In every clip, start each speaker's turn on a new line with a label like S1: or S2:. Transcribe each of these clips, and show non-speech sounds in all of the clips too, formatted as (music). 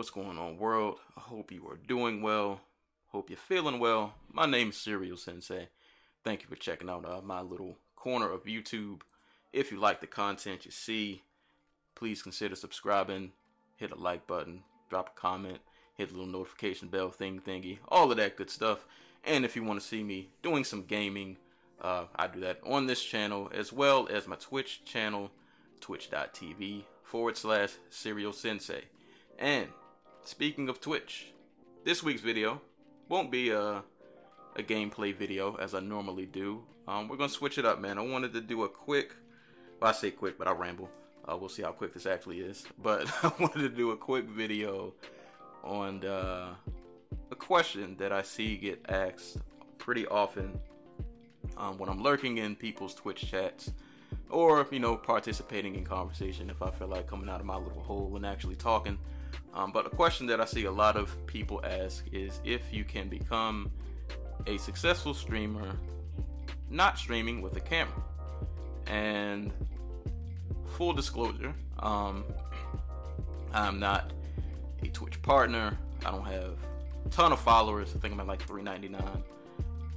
S1: What's going on, world? I hope you are doing well. Hope you're feeling well. My name is Serial Sensei. Thank you for checking out uh, my little corner of YouTube. If you like the content you see, please consider subscribing, hit a like button, drop a comment, hit the little notification bell thing thingy, all of that good stuff. And if you want to see me doing some gaming, uh, I do that on this channel as well as my Twitch channel, twitch.tv forward slash serial sensei. And speaking of Twitch, this week's video won't be a, a gameplay video as I normally do. Um, we're gonna switch it up, man. I wanted to do a quick, well, I say quick, but I ramble. Uh, we'll see how quick this actually is. (laughs) But (laughs) I wanted to do a quick video on uh, a question that I see get asked pretty often um, when I'm lurking in people's Twitch chats or you know participating in conversation if I feel like coming out of my little hole and actually talking. Um, but a question that I see a lot of people ask is if you can become a successful streamer not streaming with a camera. And full disclosure, um, I'm not a Twitch partner. I don't have a ton of followers. I think I'm at like 399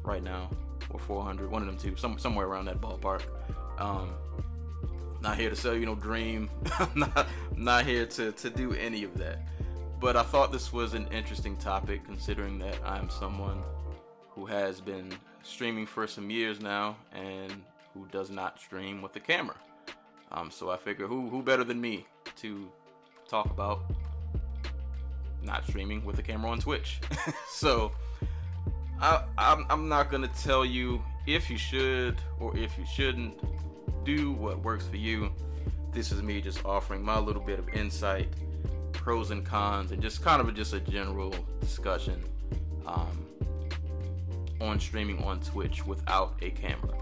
S1: right now or 400, one of them two, some, somewhere around that ballpark. Um, not here to sell you no dream. (laughs) I'm not, I'm not here to, to do any of that. But I thought this was an interesting topic considering that I'm someone who has been streaming for some years now and who does not stream with the camera. Um, so I figure who who better than me to talk about not streaming with the camera on Twitch. (laughs) so I, I'm, I'm not gonna tell you if you should or if you shouldn't do what works for you. This is me just offering my little bit of insight, pros and cons, and just kind of just a general discussion um, on streaming on Twitch without a camera.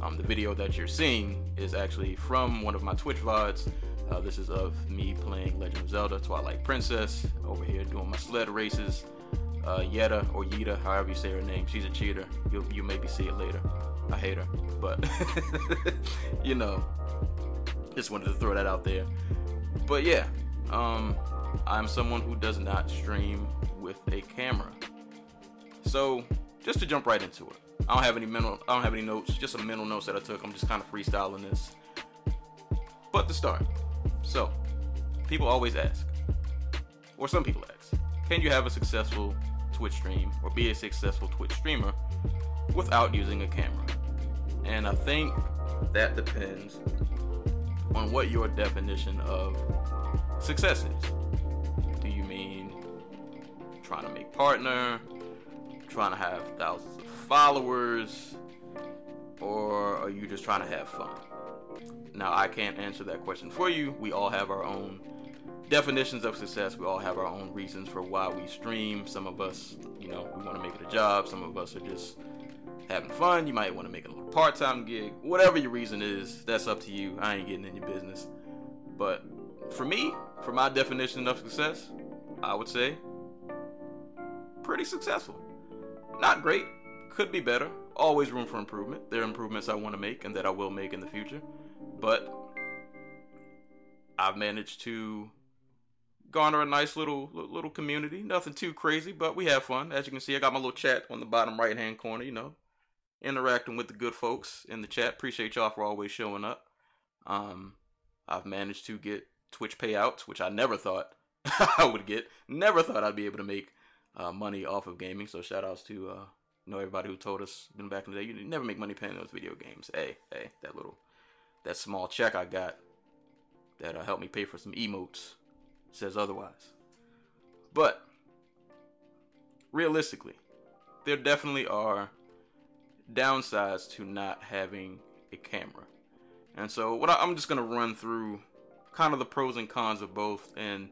S1: Um, the video that you're seeing is actually from one of my Twitch VODs. Uh, this is of me playing Legend of Zelda Twilight Princess over here doing my sled races. Uh, Yetta or Yeta, however you say her name, she's a cheater. You'll, you maybe see it later. I hate her, but (laughs) you know, just wanted to throw that out there. But yeah, um, I'm someone who does not stream with a camera. So just to jump right into it, I don't have any mental, I don't have any notes, just some mental notes that I took. I'm just kind of freestyling this. But to start, so people always ask, or some people ask, can you have a successful Twitch stream or be a successful Twitch streamer without using a camera? And I think that depends on what your definition of success is. Do you mean trying to make partner, trying to have thousands of followers, or are you just trying to have fun? Now, I can't answer that question for you. We all have our own definitions of success. We all have our own reasons for why we stream. Some of us, you know, we want to make it a job. Some of us are just having fun. You might want to make a little part time gig. Whatever your reason is, that's up to you. I ain't getting in your business. But for me, for my definition of success, I would say pretty successful. Not great, could be better. Always room for improvement. There are improvements I want to make and that I will make in the future. But I've managed to garner a nice little little community. Nothing too crazy, but we have fun. As you can see, I got my little chat on the bottom right hand corner. You know, interacting with the good folks in the chat. Appreciate y'all for always showing up. Um, I've managed to get Twitch payouts, which I never thought (laughs) I would get. Never thought I'd be able to make uh, money off of gaming. So shout outs to uh, you know everybody who told us back in the day you never make money playing those video games. Hey, hey, that little that small check I got that uh, helped me pay for some emotes says otherwise. But realistically, there definitely are downsides to not having a camera. And so what I, I'm just going to run through kind of the pros and cons of both and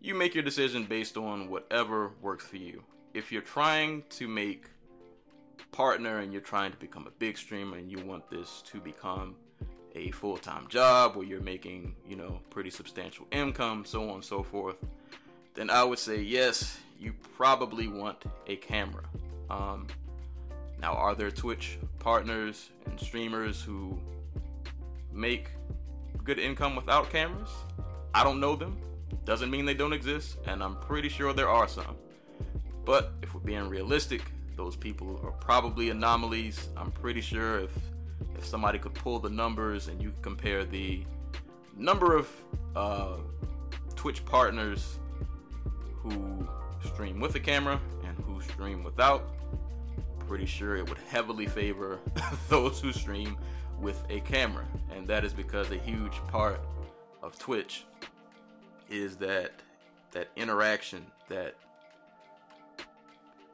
S1: you make your decision based on whatever works for you. If you're trying to make partner and you're trying to become a big streamer and you want this to become a full time job where you're making, you know, pretty substantial income, so on and so forth, then I would say yes, you probably want a camera. Um, now, are there Twitch partners and streamers who make good income without cameras? I don't know them. Doesn't mean they don't exist, and I'm pretty sure there are some. But if we're being realistic, those people are probably anomalies. I'm pretty sure if if somebody could pull the numbers and you compare the number of uh, Twitch partners who stream with a camera and who stream without, pretty sure it would heavily favor (laughs) those who stream with a camera. And that is because a huge part of Twitch is that that interaction that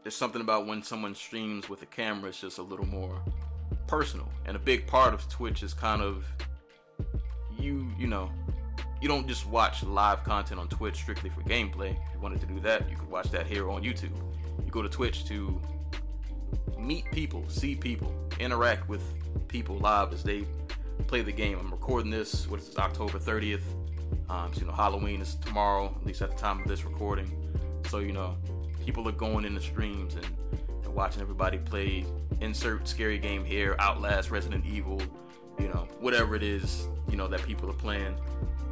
S1: there's something about when someone streams with a camera it's just a little more personal. And a big part of twitch is kind of you you know you don't just watch live content on twitch strictly for gameplay. If you wanted to do that you could watch that here on youtube. You go to twitch to meet people see people interact with people live as they play the game i'm recording this what is october 30th um, so, you know halloween is tomorrow at least at the time of this recording so you know people are going in the streams and, watching everybody play insert scary game here, Outlast, Resident Evil, you know, whatever it is, you know, that people are playing.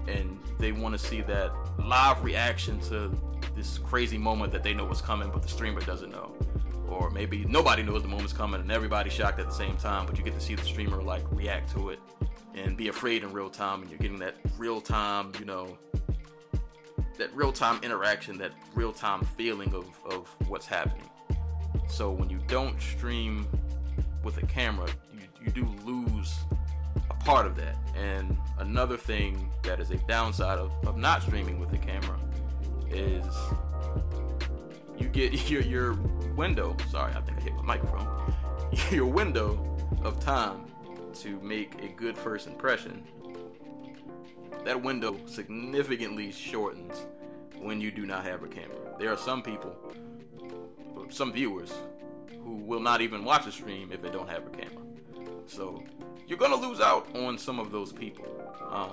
S1: And they want to see that live reaction to this crazy moment that they know is coming, but the streamer doesn't know. Or maybe nobody knows the moment's coming and everybody's shocked at the same time, but you get to see the streamer like react to it and be afraid in real time, and you're getting that real time, you know, that real time interaction, that real time feeling of, of what's happening. So when you don't stream with a camera, you, you do lose a part of that. And another thing that is a downside of, of not streaming with a camera is you get (laughs) your your window. Sorry, I think I hit my microphone. (laughs) Your window of time to make a good first impression that window significantly shortens when you do not have a camera. There are some people, some viewers, who will not even watch a stream if they don't have a camera. So you're gonna lose out on some of those people. Um,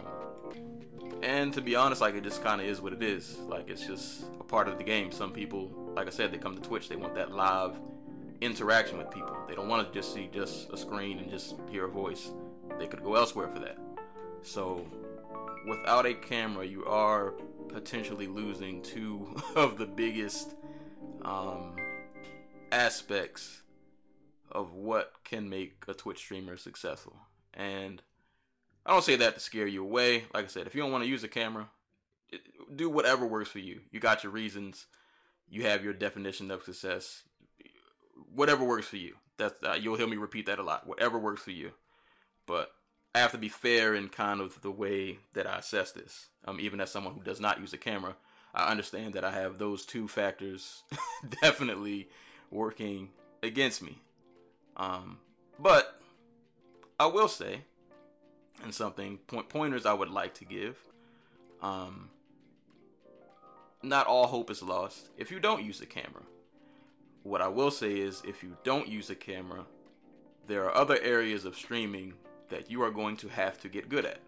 S1: and to be honest, like it just kind of is what it is. Like it's just a part of the game. Some people, like I said, they come to Twitch. They want that live interaction with people. They don't want to just see just a screen and just hear a voice. They could go elsewhere for that. So without a camera, you are potentially losing two (laughs) of the biggest um, aspects of what can make a Twitch streamer successful. And I don't say that to scare you away. Like I said, if you don't want to use a camera, do whatever works for you. You got your reasons. You have your definition of success. Whatever works for you. That's uh, you'll hear me repeat that a lot. Whatever works for you. But I have to be fair in kind of the way that I assess this. Um, even as someone who does not use a camera, I understand that I have those two factors (laughs) definitely working against me. Um, but I will say, and something point pointers I would like to give. Um, not all hope is lost if you don't use a camera. What I will say is, if you don't use a camera, there are other areas of streaming that you are going to have to get good at.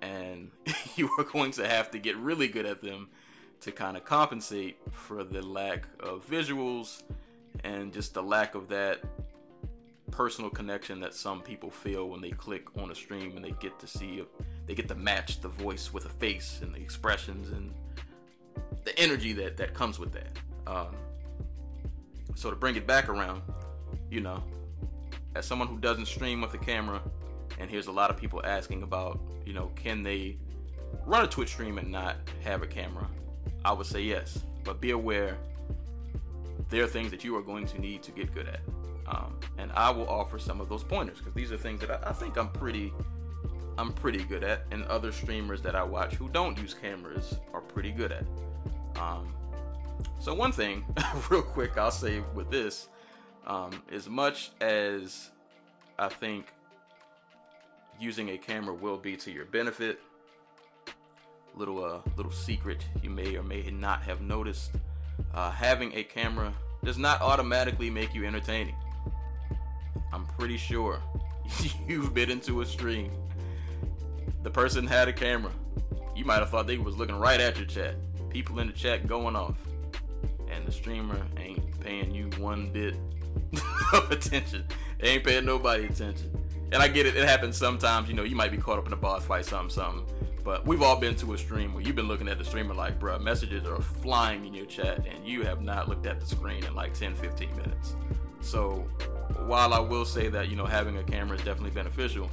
S1: And (laughs) you are going to have to get really good at them to kind of compensate for the lack of visuals and just the lack of that personal connection that some people feel when they click on a stream and they get to see they get to match the voice with a face and the expressions and the energy that that comes with that um, so to bring it back around you know as someone who doesn't stream with a camera and here's a lot of people asking about, you know, can they run a Twitch stream and not have a camera? I would say yes, but be aware there are things that you are going to need to get good at. Um, and I will offer some of those pointers because these are things that I, I, think I'm pretty, I'm pretty good at, and other streamers that I watch who don't use cameras are pretty good at. Um, so one thing, (laughs) real quick, I'll say with this, um, as much as I think using a camera will be to your benefit. Little uh, little secret you may or may not have noticed: uh, having a camera does not automatically make you entertaining. I'm pretty sure (laughs) you've been into a stream. The person had a camera. You might have thought they was looking right at your chat. People in the chat going off, and the streamer ain't paying you one bit (laughs) of attention. They ain't paying nobody attention and I get it. It happens sometimes. You know, you might be caught up in a boss fight, something, something. But we've all been to a stream where you've been looking at the streamer like, bruh, messages are flying in your chat and you have not looked at the screen in like 10, 15 minutes. So while I will say that, you know, having a camera is definitely beneficial,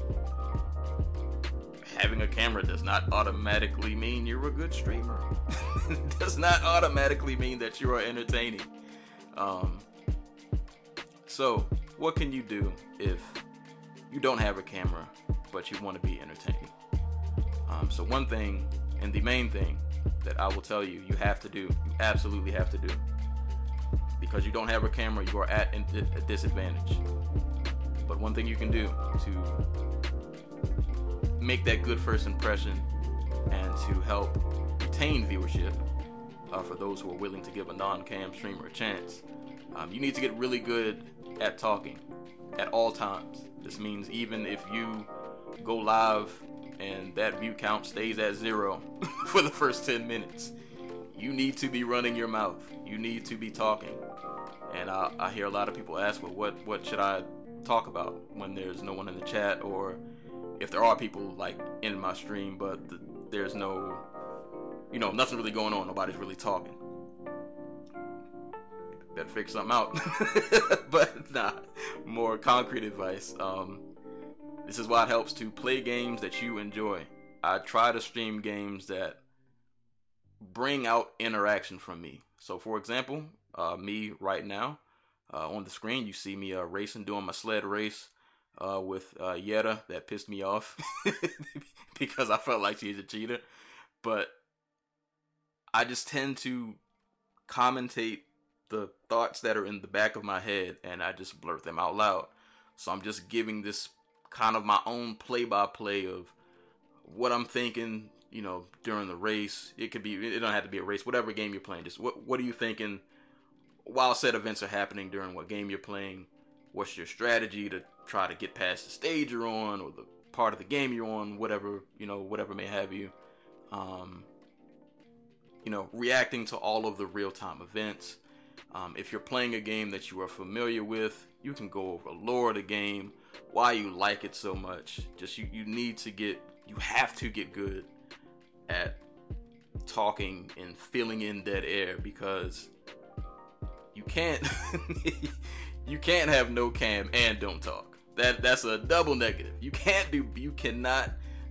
S1: having a camera does not automatically mean you're a good streamer. It (laughs) does not automatically mean that you are entertaining. Um, so, what can you do if you don't have a camera but you want to be entertaining? Um, so one thing, and the main thing that I will tell you, you have to do, you absolutely have to do, because you don't have a camera, you are at a disadvantage. But one thing you can do to make that good first impression and to help retain viewership uh, for those who are willing to give a non-cam streamer a chance, um, you need to get really good at talking at all times. This means even if you go live and that view count stays at zero (laughs) for the first 10 minutes. You need to be running your mouth. You need to be talking. And I, I hear a lot of people ask, well, what, what should I talk about when there's no one in the chat or if there are people like in my stream, but the, there's no, you know, nothing really going on. Nobody's really talking. Better figure something out. (laughs) but nah, more concrete advice. Um, this is why it helps to play games that you enjoy. I try to stream games that bring out interaction from me. So, for example, uh, me right now uh, on the screen, you see me uh, racing, doing my sled race uh, with uh, Yetta. That pissed me off (laughs) because I felt like she's a cheater. But I just tend to commentate the thoughts that are in the back of my head and I just blurt them out loud. So I'm just giving this kind of my own play by play of what I'm thinking, you know, during the race. It could be it don't have to be a race, whatever game you're playing. Just what what are you thinking while said events are happening during what game you're playing? What's your strategy to try to get past the stage you're on or the part of the game you're on, whatever, you know, whatever may have you. Um, you know, reacting to all of the real time events. Um, if you're playing a game that you are familiar with, you can go over lore of the game, why you like it so much. Just you, you need to get, you have to get good at talking and filling in dead air because you can't, (laughs) you can't have no cam and don't talk. That that's a double negative. You can't do, you cannot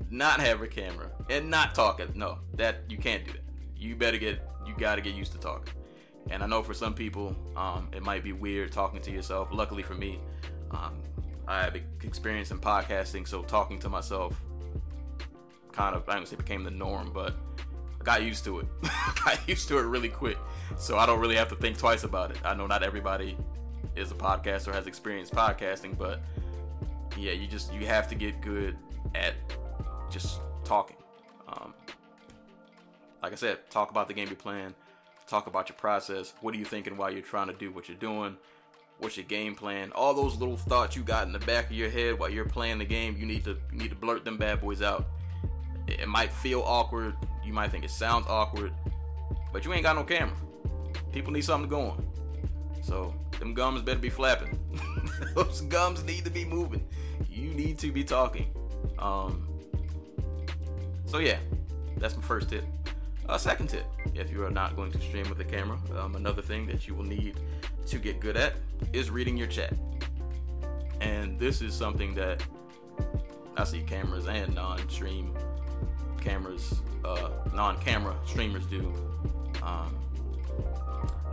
S1: not have a camera and not talk. No, that you can't do that. You better get, you got to get used to talking. And I know for some people, um, it might be weird talking to yourself. Luckily for me, um, I have experience in podcasting, so talking to myself kind of, I don't say became the norm, but I got used to it. (laughs) got used to it really quick. So I don't really have to think twice about it. I know not everybody is a podcaster has experience podcasting, but yeah, you just, you have to get good at just talking. Um, like I said, talk about the game you're playing, talk about your process. What are you thinking while you're trying to do what you're doing? What's your game plan? All those little thoughts you got in the back of your head while you're playing the game, you need to you need to blurt them bad boys out. It might feel awkward. You might think it sounds awkward, but you ain't got no camera. People need something to go on. So them gums better be flapping. (laughs) Those gums need to be moving. You need to be talking. Um, so yeah, that's my first tip. A uh, second tip, if you are not going to stream with a camera, um, another thing that you will need to get good at is reading your chat. And this is something that I see cameras and non-stream cameras, uh, non-camera streamers do. Um,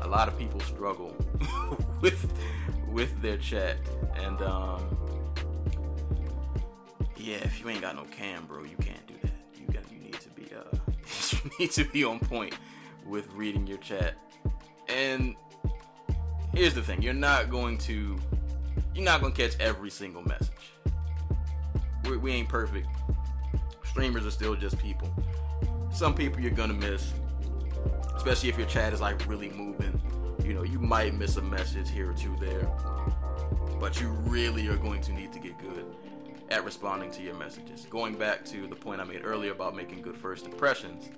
S1: a lot of people struggle (laughs) (laughs) with with their chat, and um, yeah, if you ain't got no cam, bro, you can't do that. you got you need to be (laughs) you need to be on point with reading your chat. And here's the thing: you're not going to you're not going to catch every single message. We, we ain't perfect. Streamers are still just people. Some people you're gonna miss, especially if your chat is like really moving. You know, you might miss a message here or two there, but you really are going to need to get good at responding to your messages. Going back to the point I made earlier about making good first impressions,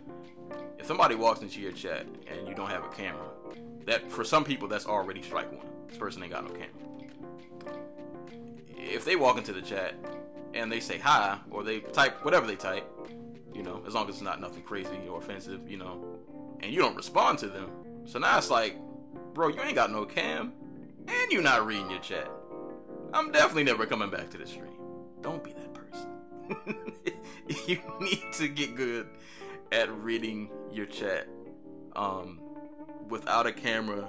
S1: if somebody walks into your chat and you don't have a camera, that for some people that's already strike one. This person ain't got no camera. If they walk into the chat and they say hi or they type whatever they type, you know, as long as it's not nothing crazy or offensive, you know, and you don't respond to them. So now it's like, bro, you ain't got no cam, and you're not reading your chat. I'm definitely never coming back to the stream. Don't be that person. (laughs) you need to get good at reading your chat. Um, without a camera,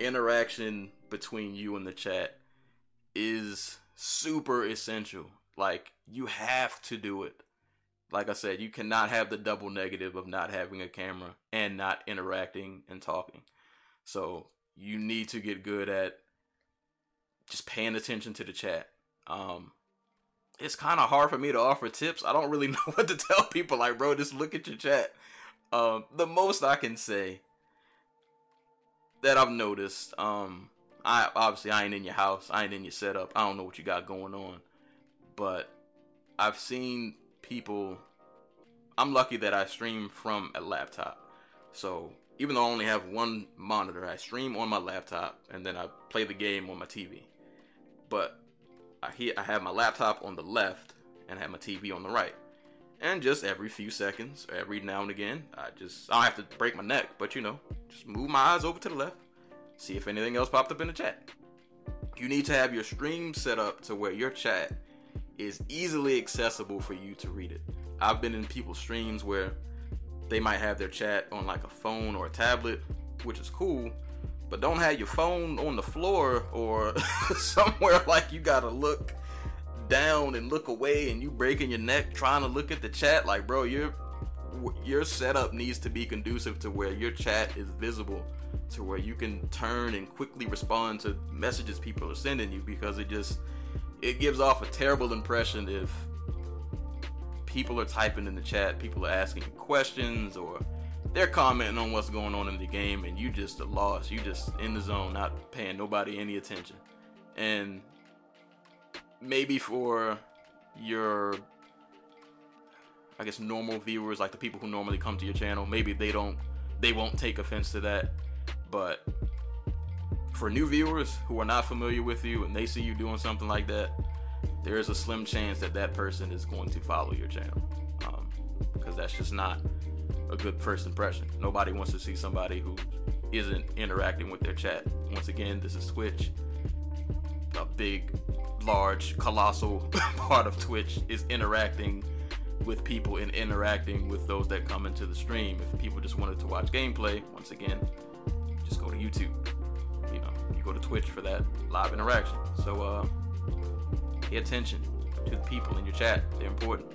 S1: interaction between you and the chat is super essential. Like, you have to do it. Like I said, you cannot have the double negative of not having a camera and not interacting and talking. So, you need to get good at just paying attention to the chat. Um, it's kind of hard for me to offer tips. I don't really (laughs) know what to tell people. Like, bro, just look at your chat. Um, the most I can say that I've noticed, um, I obviously I ain't in your house, I ain't in your setup, I don't know what you got going on, but I've seen people. I'm lucky that I stream from a laptop, so even though I only have one monitor, I stream on my laptop and then I play the game on my TV. But I I have my laptop on the left and I have my TV on the right. And just every few seconds, every now and again, I just I don't have to break my neck, but you know, just move my eyes over to the left, see if anything else popped up in the chat. You need to have your stream set up to where your chat is easily accessible for you to read it. I've been in people's streams where they might have their chat on like a phone or a tablet, which is cool, but don't have your phone on the floor or (laughs) somewhere like you gotta look down and look away and you breaking your neck trying to look at the chat. Like bro your your setup needs to be conducive to where your chat is visible to where you can turn and quickly respond to messages people are sending you because it just it gives off a terrible impression if people are typing in the chat people are asking questions or they're commenting on what's going on in the game and you just lost you just in the zone not paying nobody any attention and maybe for your I guess normal viewers, like the people who normally come to your channel, maybe they don't they won't take offense to that. But for new viewers who are not familiar with you and they see you doing something like that, there is a slim chance that that person is going to follow your channel um, because that's just not a good first impression. Nobody wants to see somebody who isn't interacting with their chat. Once again, this is Twitch, a big large, colossal (laughs) part of Twitch is interacting with people and interacting with those that come into the stream. If people just wanted to watch gameplay, once again, just go to YouTube. You know, you go to Twitch for that live interaction. So uh pay attention to the people in your chat. They're important.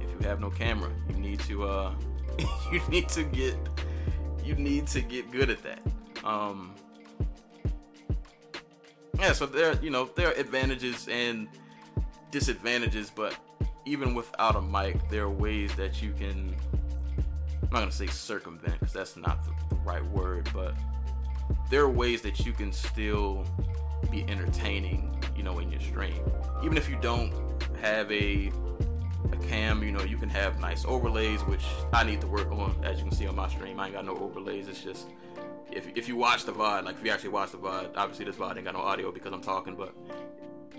S1: If you have no camera, you need to uh (laughs) you need to get you need to get good at that. Um yeah, so there, you know, there are advantages and disadvantages, but even without a mic, there are ways that you can. I'm not gonna say circumvent because that's not the, the right word, but there are ways that you can still be entertaining, you know, in your stream. Even if you don't have a a cam, you know, you can have nice overlays, which I need to work on. As you can see on my stream, I ain't got no overlays. It's just if if you watch the VOD, like if you actually watch the VOD, obviously this VOD ain't got no audio because I'm talking, but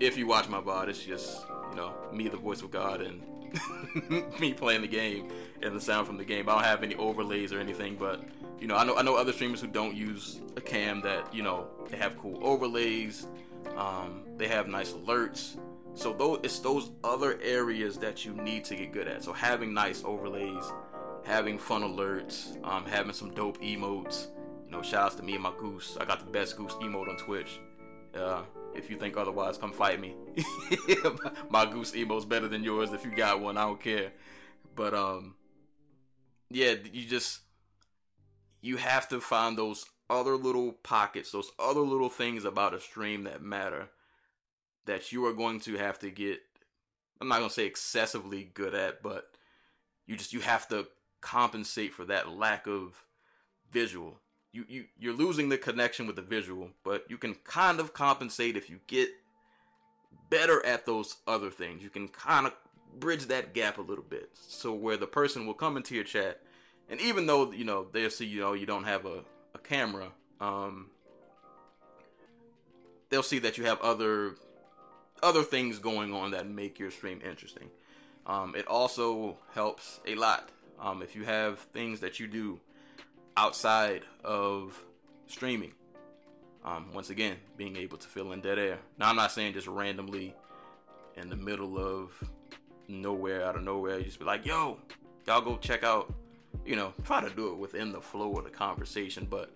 S1: if you watch my VOD, it's just, you know, me, the voice of God, and (laughs) me playing the game and the sound from the game. I don't have any overlays or anything, but you know, I know I know other streamers who don't use a cam that, you know, they have cool overlays, um, they have nice alerts. So those it's those other areas that you need to get good at. So having nice overlays, having fun alerts, um, having some dope emotes, you know, shout outs to me and my goose. I got the best goose emote on Twitch. Uh, if you think otherwise, come fight me. (laughs) my goose emote's better than yours. If you got one, I don't care. But um, yeah, you just you have to find those other little pockets, those other little things about a stream that matter that you are going to have to get. I'm not gonna say excessively good at, but you just you have to compensate for that lack of visual you, you you're losing the connection with the visual, but you can kind of compensate if you get better at those other things. You can kind of bridge that gap a little bit. So where the person will come into your chat and even though, you know, they'll see, you know, you don't have a, a camera, um, they'll see that you have other other things going on that make your stream interesting. Um, it also helps a lot um, if you have things that you do outside of streaming. Um, once again, being able to fill in dead air. Now, I'm not saying just randomly in the middle of nowhere, out of nowhere, you just be like, yo, y'all go check out, you know, try to do it within the flow of the conversation. But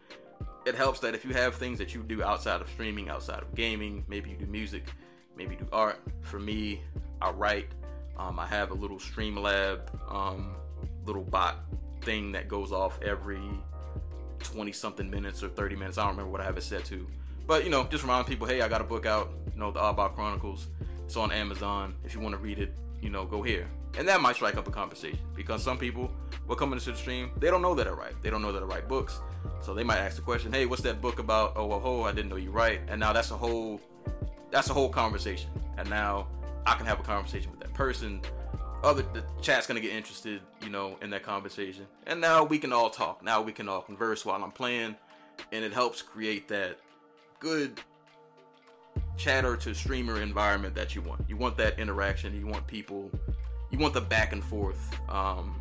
S1: it helps that if you have things that you do outside of streaming, outside of gaming, maybe you do music, maybe you do art. For me, I write. Um, I have a little Streamlab um, little bot thing that goes off every 20 something minutes or 30 minutes. I don't remember what I have it set to. But, you know, just remind people, hey, I got a book out, you know, the Oddball Chronicles. It's on Amazon. If you want to read it, you know, go here. And that might strike up a conversation because some people will come into the stream, they don't know that I write. They don't know that I write books. So they might ask the question, hey, what's that book about? Oh, well, oh, I didn't know you write. And now that's a whole, that's a whole conversation. And now I can have a conversation with that person other the chat's gonna get interested, you know, in that conversation. And now we can all talk. Now we can all converse while I'm playing, and it helps create that good chatter to streamer environment that you want. You want that interaction. You want people. You want the back and forth. Um,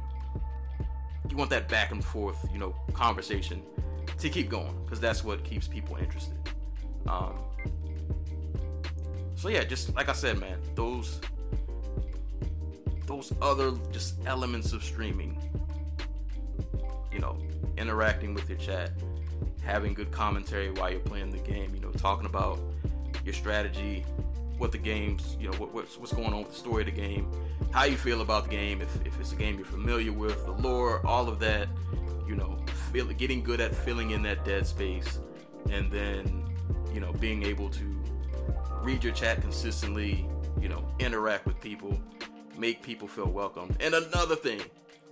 S1: you want that back and forth, you know, conversation to keep going because that's what keeps people interested. Um, so yeah, just like I said, man, those those other just elements of streaming. You know, interacting with your chat, having good commentary while you're playing the game. You know, talking about your strategy, what the game's, you know, what, what's what's going on with the story of the game, how you feel about the game, if, if it's a game you're familiar with, the lore, all of that. You know, feel, getting good at filling in that dead space, and then you know being able to read your chat consistently. You know, interact with people, make people feel welcome. And another thing,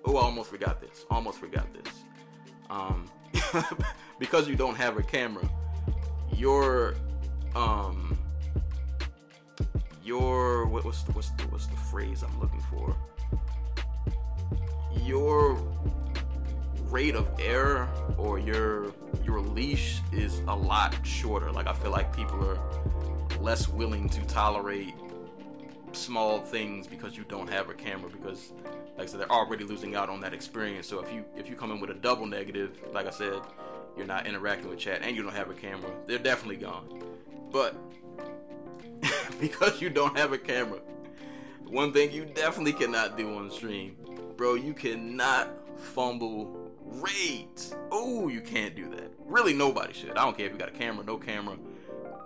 S1: oh, I almost forgot this. Almost forgot this. Um, (laughs) because you don't have a camera, your um, your what, what's the, what's the, what's the phrase I'm looking for? Your rate of error or your your leash is a lot shorter. Like I feel like people are less willing to tolerate small things because you don't have a camera because like I said they're already losing out on that experience so if you if you come in with a double negative like I said you're not interacting with chat and you don't have a camera they're definitely gone but because you don't have a camera. One thing you definitely cannot do on stream bro you cannot fumble raids. Oh you can't do that. Really nobody should. I don't care if you got a camera no camera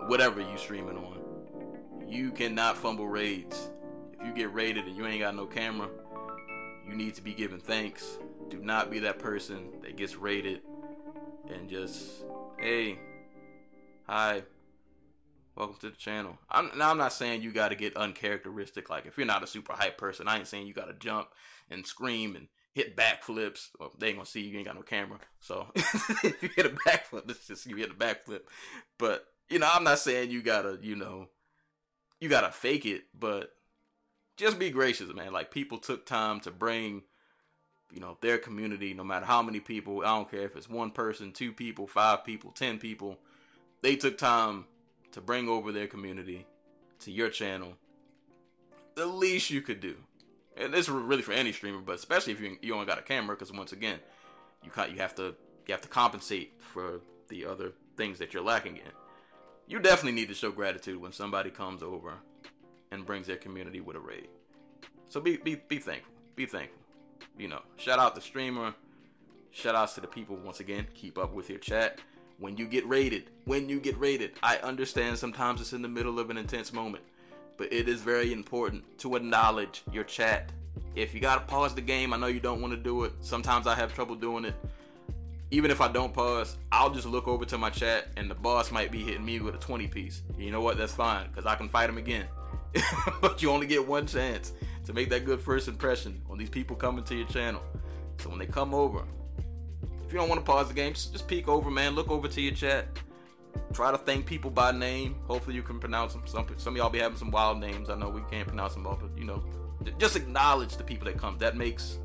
S1: whatever you streaming on. You cannot fumble raids. If you get raided and you ain't got no camera, you need to be given thanks. Do not be that person that gets raided and just, hey, hi, welcome to the channel. I'm, now I'm not saying you got to get uncharacteristic. Like if you're not a super hype person, I ain't saying you got to jump and scream and hit backflips. Well, they ain't gonna see you. You ain't got no camera. So (laughs) if you hit a backflip, this just you hit a backflip. But you know, I'm not saying you gotta, you know, you gotta fake it, but just be gracious, man. Like people took time to bring, you know, their community, no matter how many people, I don't care if it's one person, two people, five people, ten people, they took time to bring over their community to your channel. The least you could do, and this is really for any streamer, but especially if you you only got a camera, because once again, you you have to you have to compensate for the other things that you're lacking in you definitely need to show gratitude when somebody comes over and brings their community with a raid. So be be be thankful. Be thankful. You know, shout out the streamer. Shout outs to the people once again. Keep up with your chat. When you get raided, when you get raided, I understand sometimes it's in the middle of an intense moment, but it is very important to acknowledge your chat. If you gotta pause the game, I know you don't want to do it. Sometimes I have trouble doing it even if I don't pause, I'll just look over to my chat and the boss might be hitting me with a 20 piece. You know what? That's fine because I can fight him again. (laughs) but you only get one chance to make that good first impression on these people coming to your channel. So when they come over, if you don't want to pause the game, just, just peek over, man. Look over to your chat. Try to thank people by name. Hopefully you can pronounce them. Some some of y'all be having some wild names. I know we can't pronounce them all, but you know, just acknowledge the people that come. That makes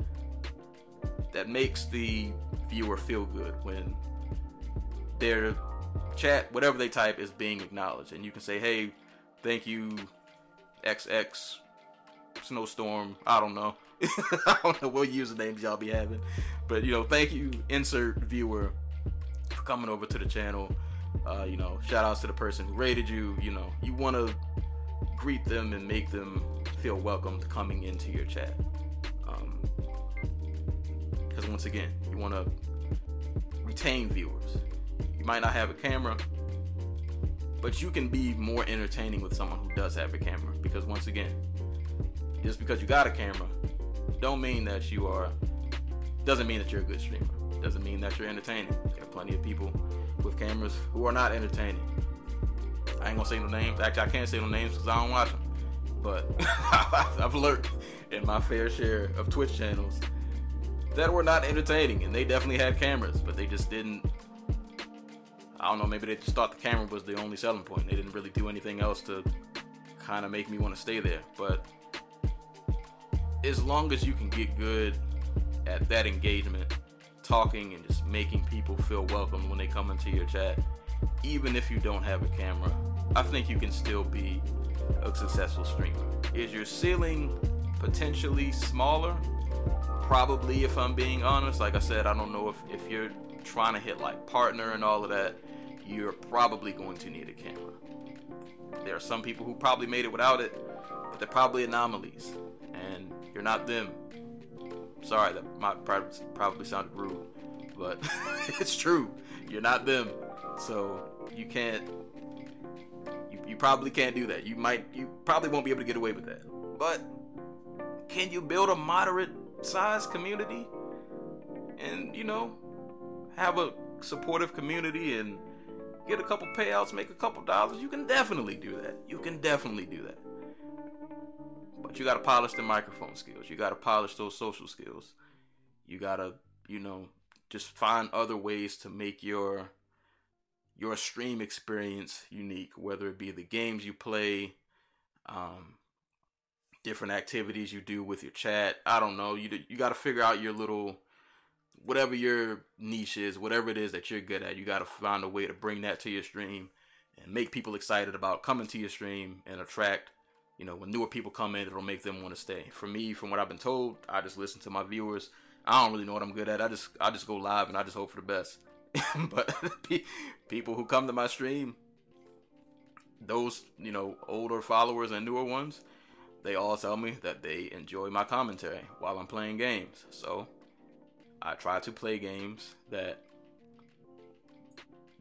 S1: that makes the viewer feel good when their chat, whatever they type, is being acknowledged. And you can say, hey, thank you, XX snowstorm. I don't know. (laughs) I don't know what usernames y'all be having, but you know, thank you, insert viewer, for coming over to the channel. Uh, you know, shout outs to the person who rated you. You know, you want to greet them and make them feel welcomed coming into your chat. Because um, once again, you want to retain viewers. You might not have a camera, but you can be more entertaining with someone who does have a camera. Because once again, just because you got a camera, don't mean that you are. Doesn't mean that you're a good streamer. Doesn't mean that you're entertaining. There are plenty of people with cameras who are not entertaining. I ain't gonna say no names. Actually, I can't say no names because I don't watch them. But (laughs) I've lurked in my fair share of Twitch channels that were not entertaining, and they definitely had cameras, but they just didn't. I don't know. Maybe they just thought the camera was the only selling point. They didn't really do anything else to kind of make me want to stay there. But as long as you can get good at that engagement, talking and just making people feel welcome when they come into your chat, even if you don't have a camera, I think you can still be a successful streamer. Is your ceiling potentially smaller? Probably, if I'm being honest. Like I said, I don't know if, if you're trying to hit like partner and all of that, you're probably going to need a camera. There are some people who probably made it without it, but they're probably anomalies, and you're not them. Sorry, that might probably sounded rude, but (laughs) it's true. You're not them, so you can't you probably can't do that. You might, you probably won't be able to get away with that. But can you build a moderate sized community and, you know, have a supportive community and get a couple payouts, make a couple dollars? You can definitely do that. You can definitely do that. But you got to polish the microphone skills. You got to polish those social skills. You got to, you know, just find other ways to make your your stream experience unique, whether it be the games you play, um, different activities you do with your chat. I don't know. You you got to figure out your little whatever your niche is, whatever it is that you're good at. You got to find a way to bring that to your stream and make people excited about coming to your stream and attract. You know, when newer people come in, it'll make them want to stay. For me, from what I've been told, I just listen to my viewers. I don't really know what I'm good at. I just I just go live and I just hope for the best. (laughs) but (laughs) people who come to my stream, those you know older followers and newer ones, they all tell me that they enjoy my commentary while I'm playing games. So I try to play games that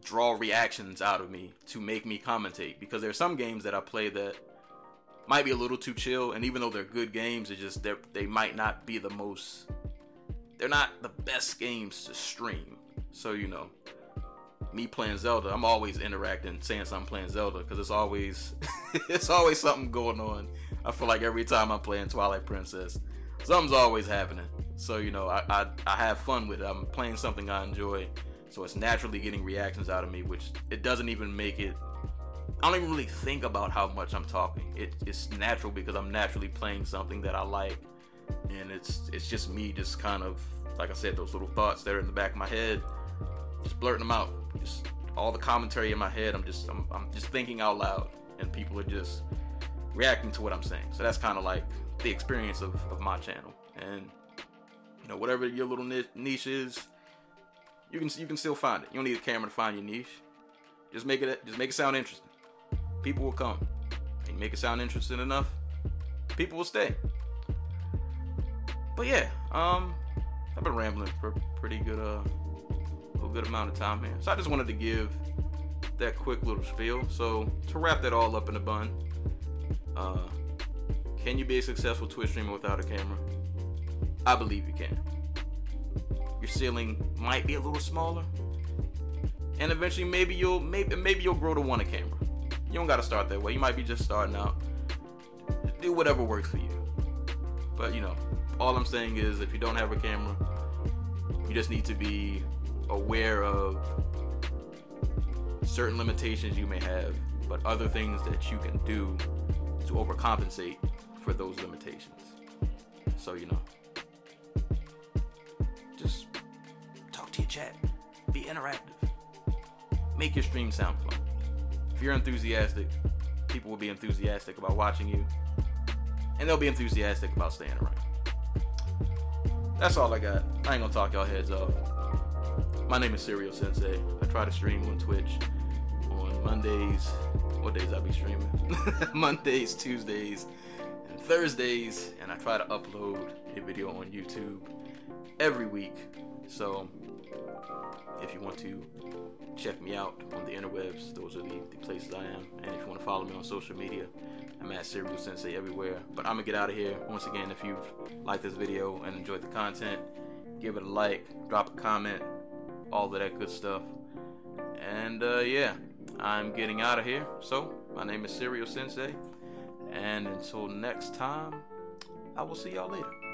S1: draw reactions out of me to make me commentate because there's some games that I play that might be a little too chill and even though they're good games it's just they might not be the most they're not the best games to stream so you know, me playing Zelda, I'm always interacting, saying something playing Zelda because it's always (laughs) it's always something going on. I feel like every time I'm playing Twilight Princess, something's always happening. So you know, I I, I have fun with it. I'm playing something I enjoy, so it's naturally getting reactions out of me, which it doesn't even make it. I don't even really think about how much I'm talking. It, it's natural because I'm naturally playing something that I like, and it's it's just me just kind of like I said, those little thoughts that are in the back of my head just blurting them out. Just all the commentary in my head. I'm just I'm, I'm just thinking out loud, and people are just reacting to what I'm saying. So that's kind of like the experience of, of my channel. And you know, whatever your little niche is, you can you can still find it. You don't need a camera to find your niche. Just make it just make it sound interesting. People will come. And make it sound interesting enough, people will stay. But yeah, um, I've been rambling for pretty good uh a good amount of time here. So I just wanted to give that quick little spiel. So to wrap that all up in a bun, uh, can you be a successful Twitch streamer without a camera? I believe you can. Your ceiling might be a little smaller, and eventually maybe you'll maybe maybe you'll grow to want a camera. You don't got to start that way. You might be just starting out. Do whatever works for you. But you know, all I'm saying is if you don't have a camera, you just need to be aware of certain limitations you may have, but other things that you can do to overcompensate for those limitations. So, you know, just talk to your chat, be interactive, make your stream sound fun. If you're enthusiastic, people will be enthusiastic about watching you. and they'll be enthusiastic about staying around. That's all I got. I ain't gonna talk y'all heads off. My name is Serial Sensei. I try to stream on Twitch on Mondays. What days I'll be streaming? (laughs) Mondays, Tuesdays, and Thursdays, and I try to upload a video on YouTube every week. So if you want to check me out on the interwebs, those are the, the places I am. And if you want to follow me on social media, I'm at Serial Sensei everywhere. But I'm gonna get out of here. Once again, if you've liked this video and enjoyed the content, give it a like, drop a comment, all of that good stuff. And uh, yeah, I'm getting out of here. So, my name is Serial Sensei. And until next time, I will see y'all later.